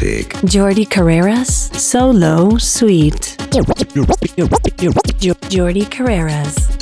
music. Jordi Carreras, Solo Sweet. Jordi Carreras.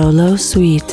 Solo Suite.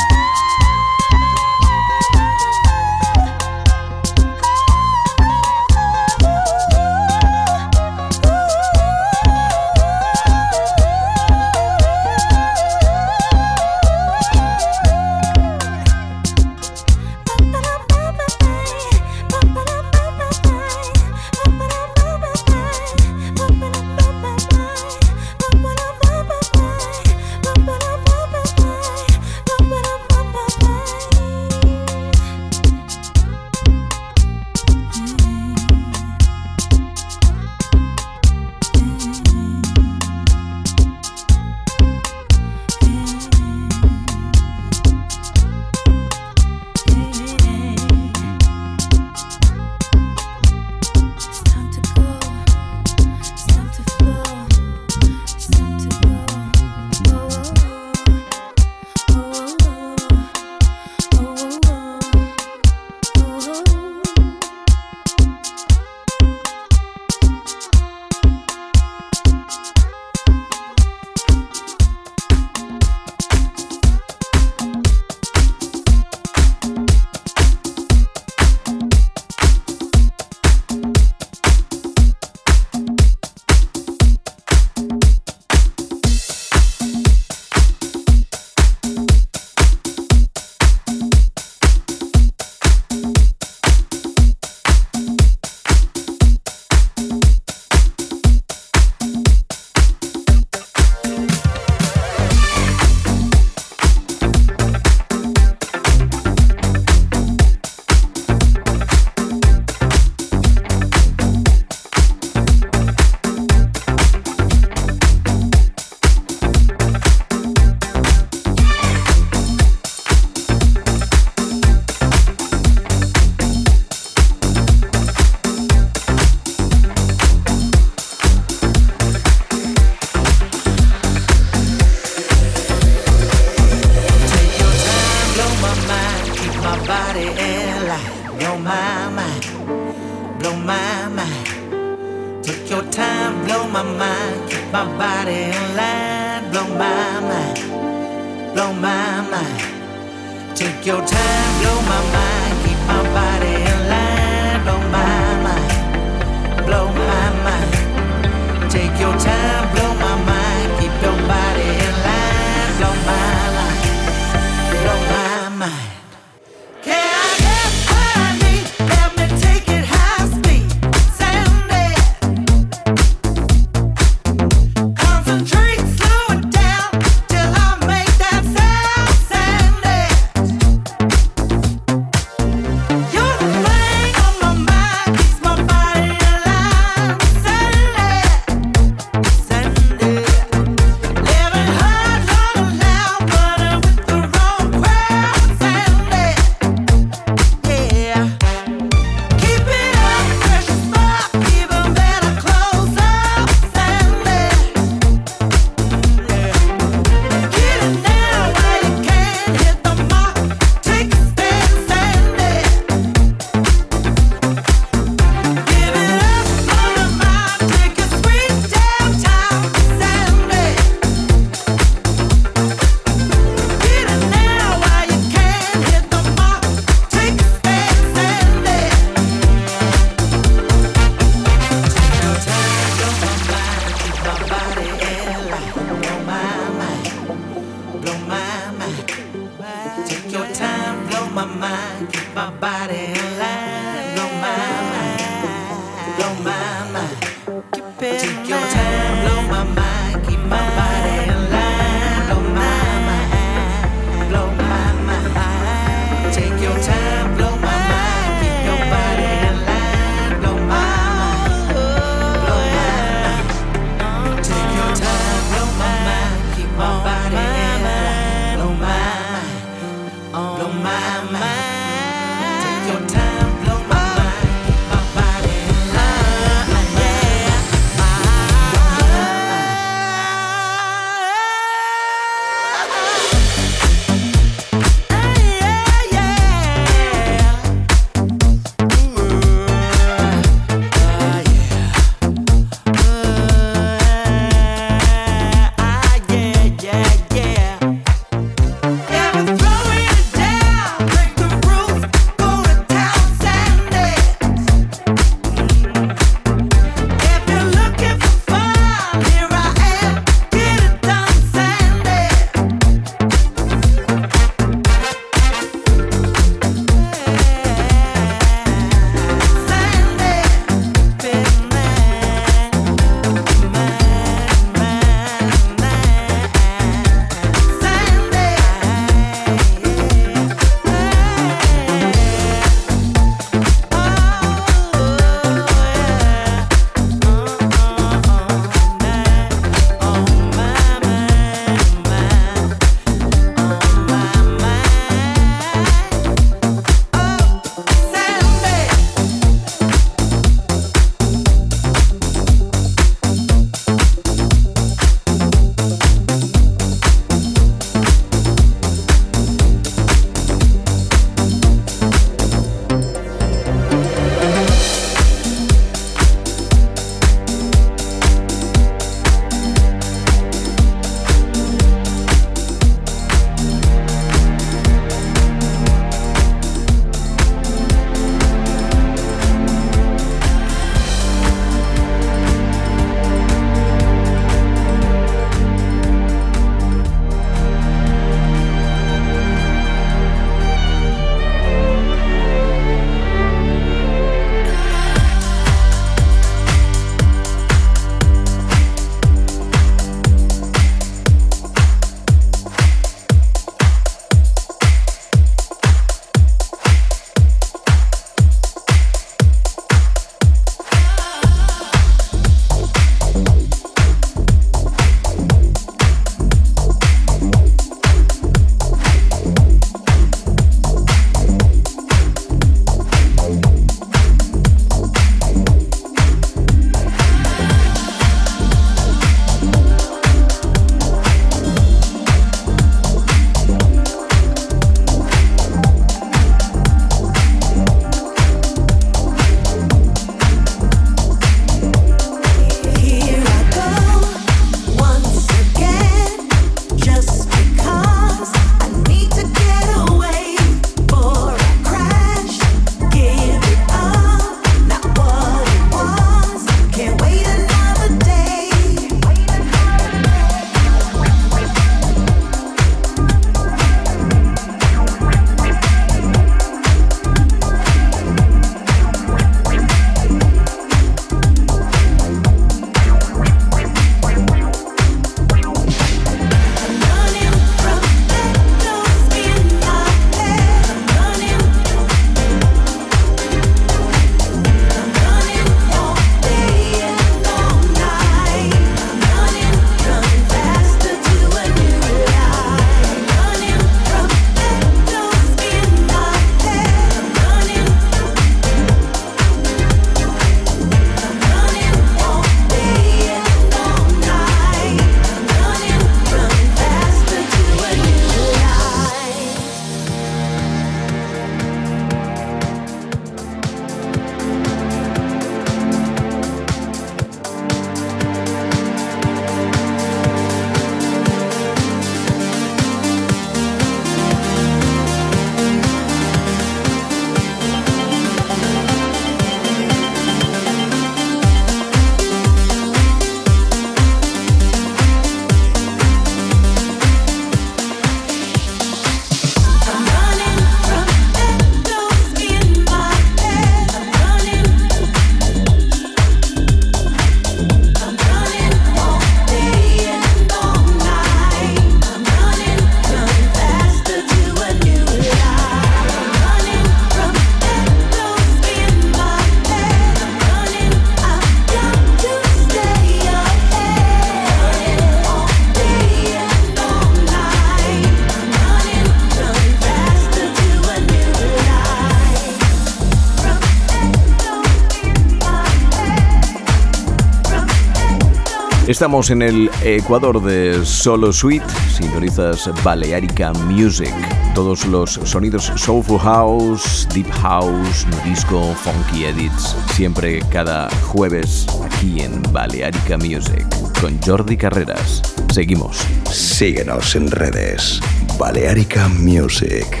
Estamos en el Ecuador de Solo Suite, sintonizas Balearica Music. Todos los sonidos Soulful House, Deep House, Disco, Funky Edits, siempre cada jueves aquí en Balearica Music con Jordi Carreras. Seguimos. Síguenos en redes. Balearica Music.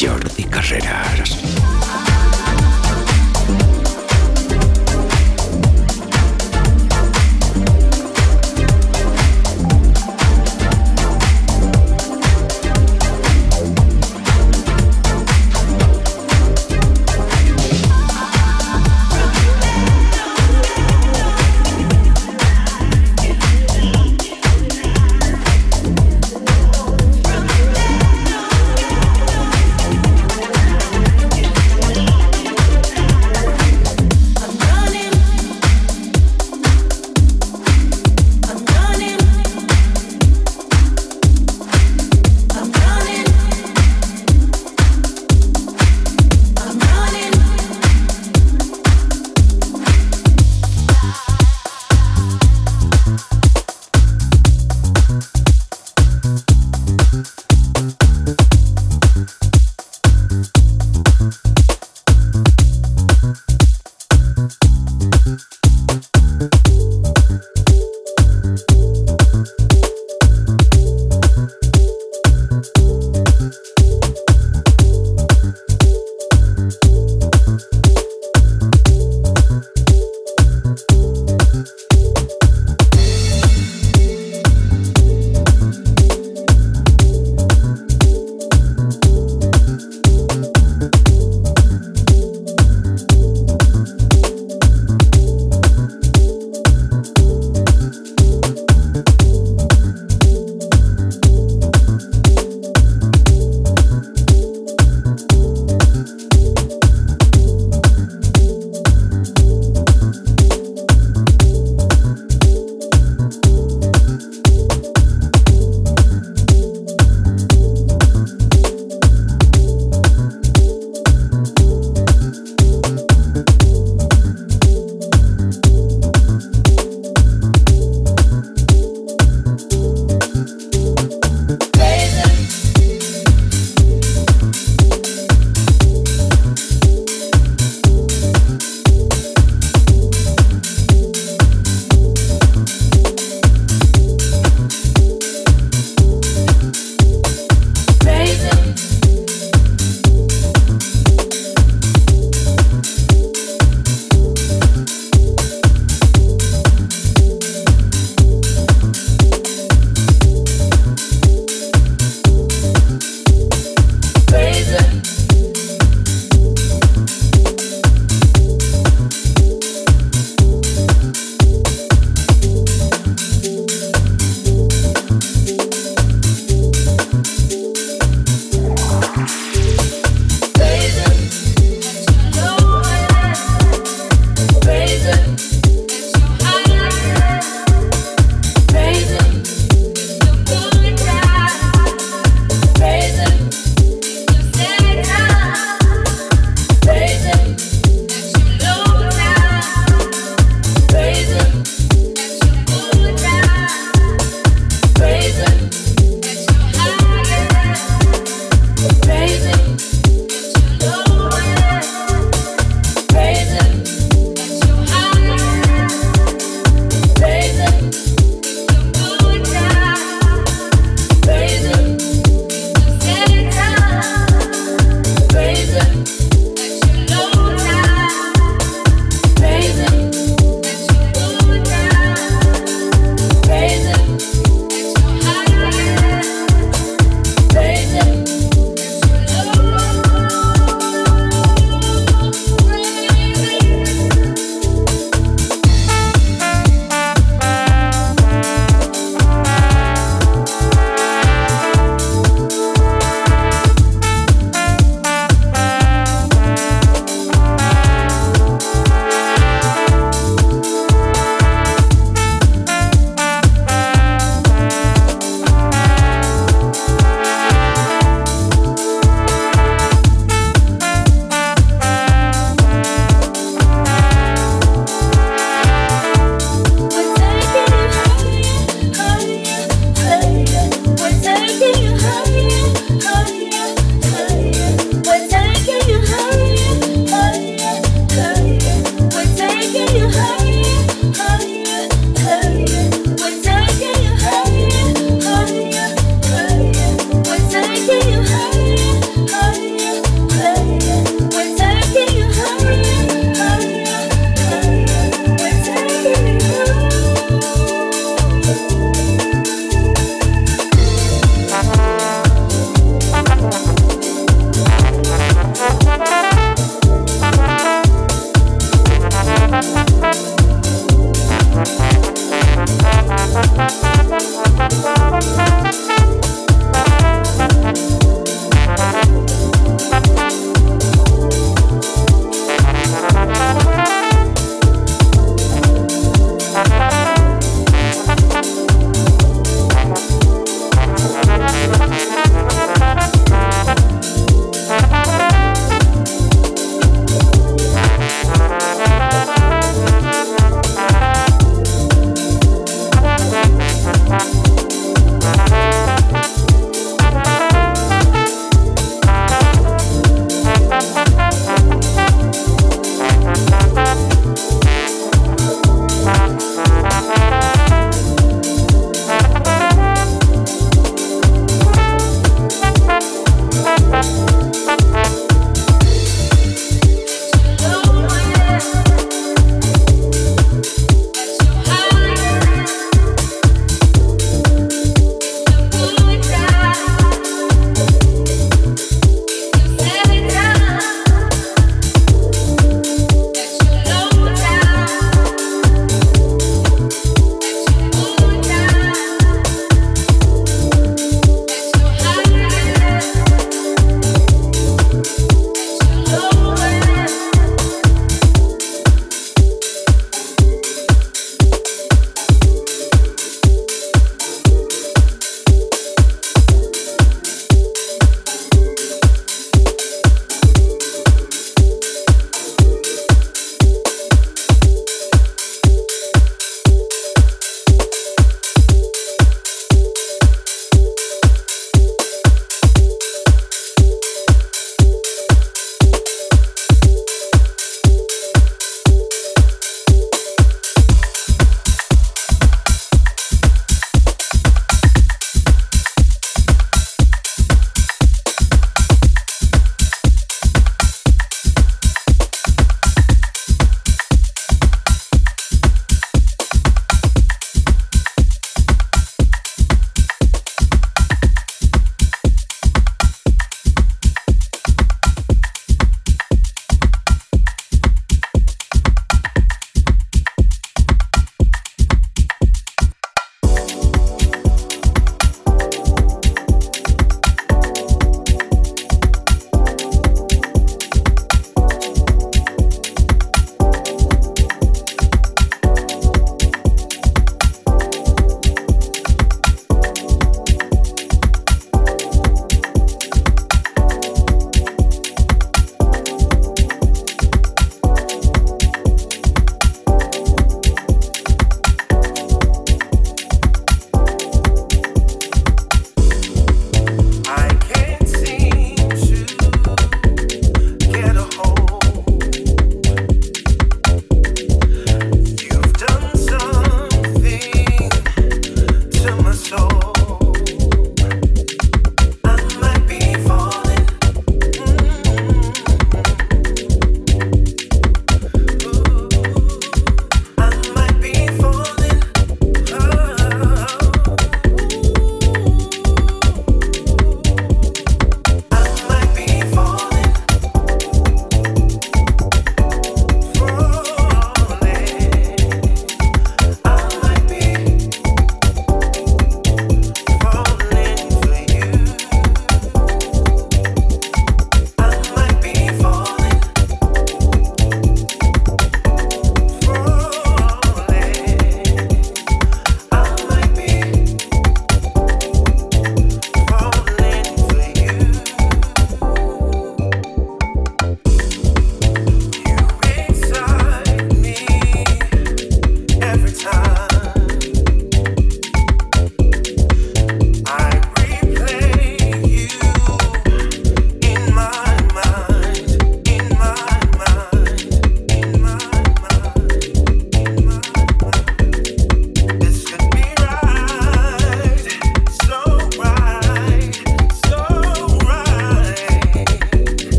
Jordi Carreras.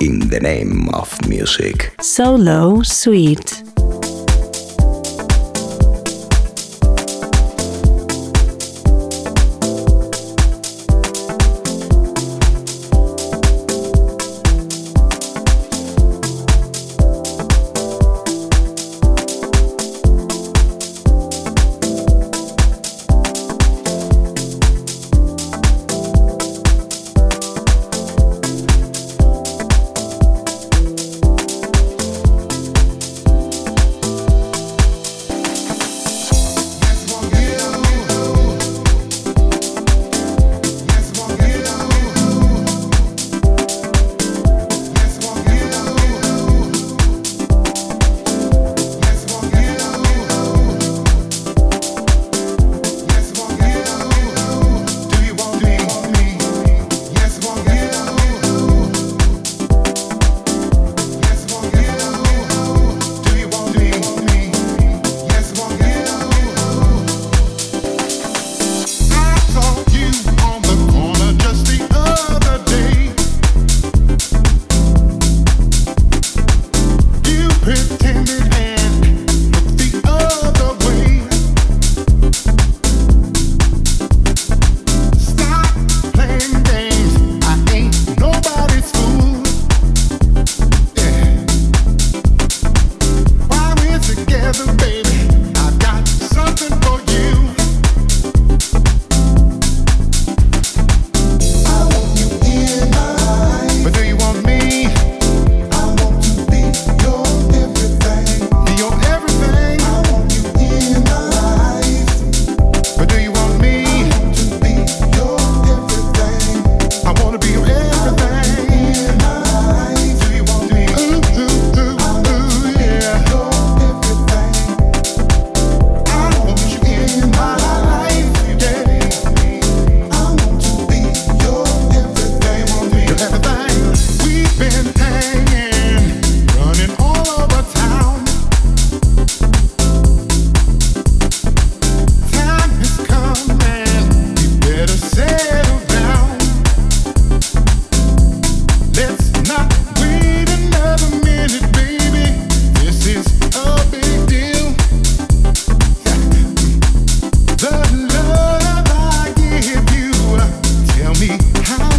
In the name of music. solo, sweet. How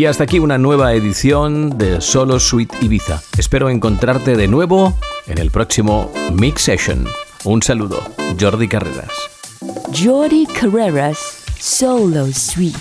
Y hasta aquí una nueva edición de Solo Suite Ibiza. Espero encontrarte de nuevo en el próximo Mix Session. Un saludo, Jordi Carreras. Jordi Carreras, Solo Suite.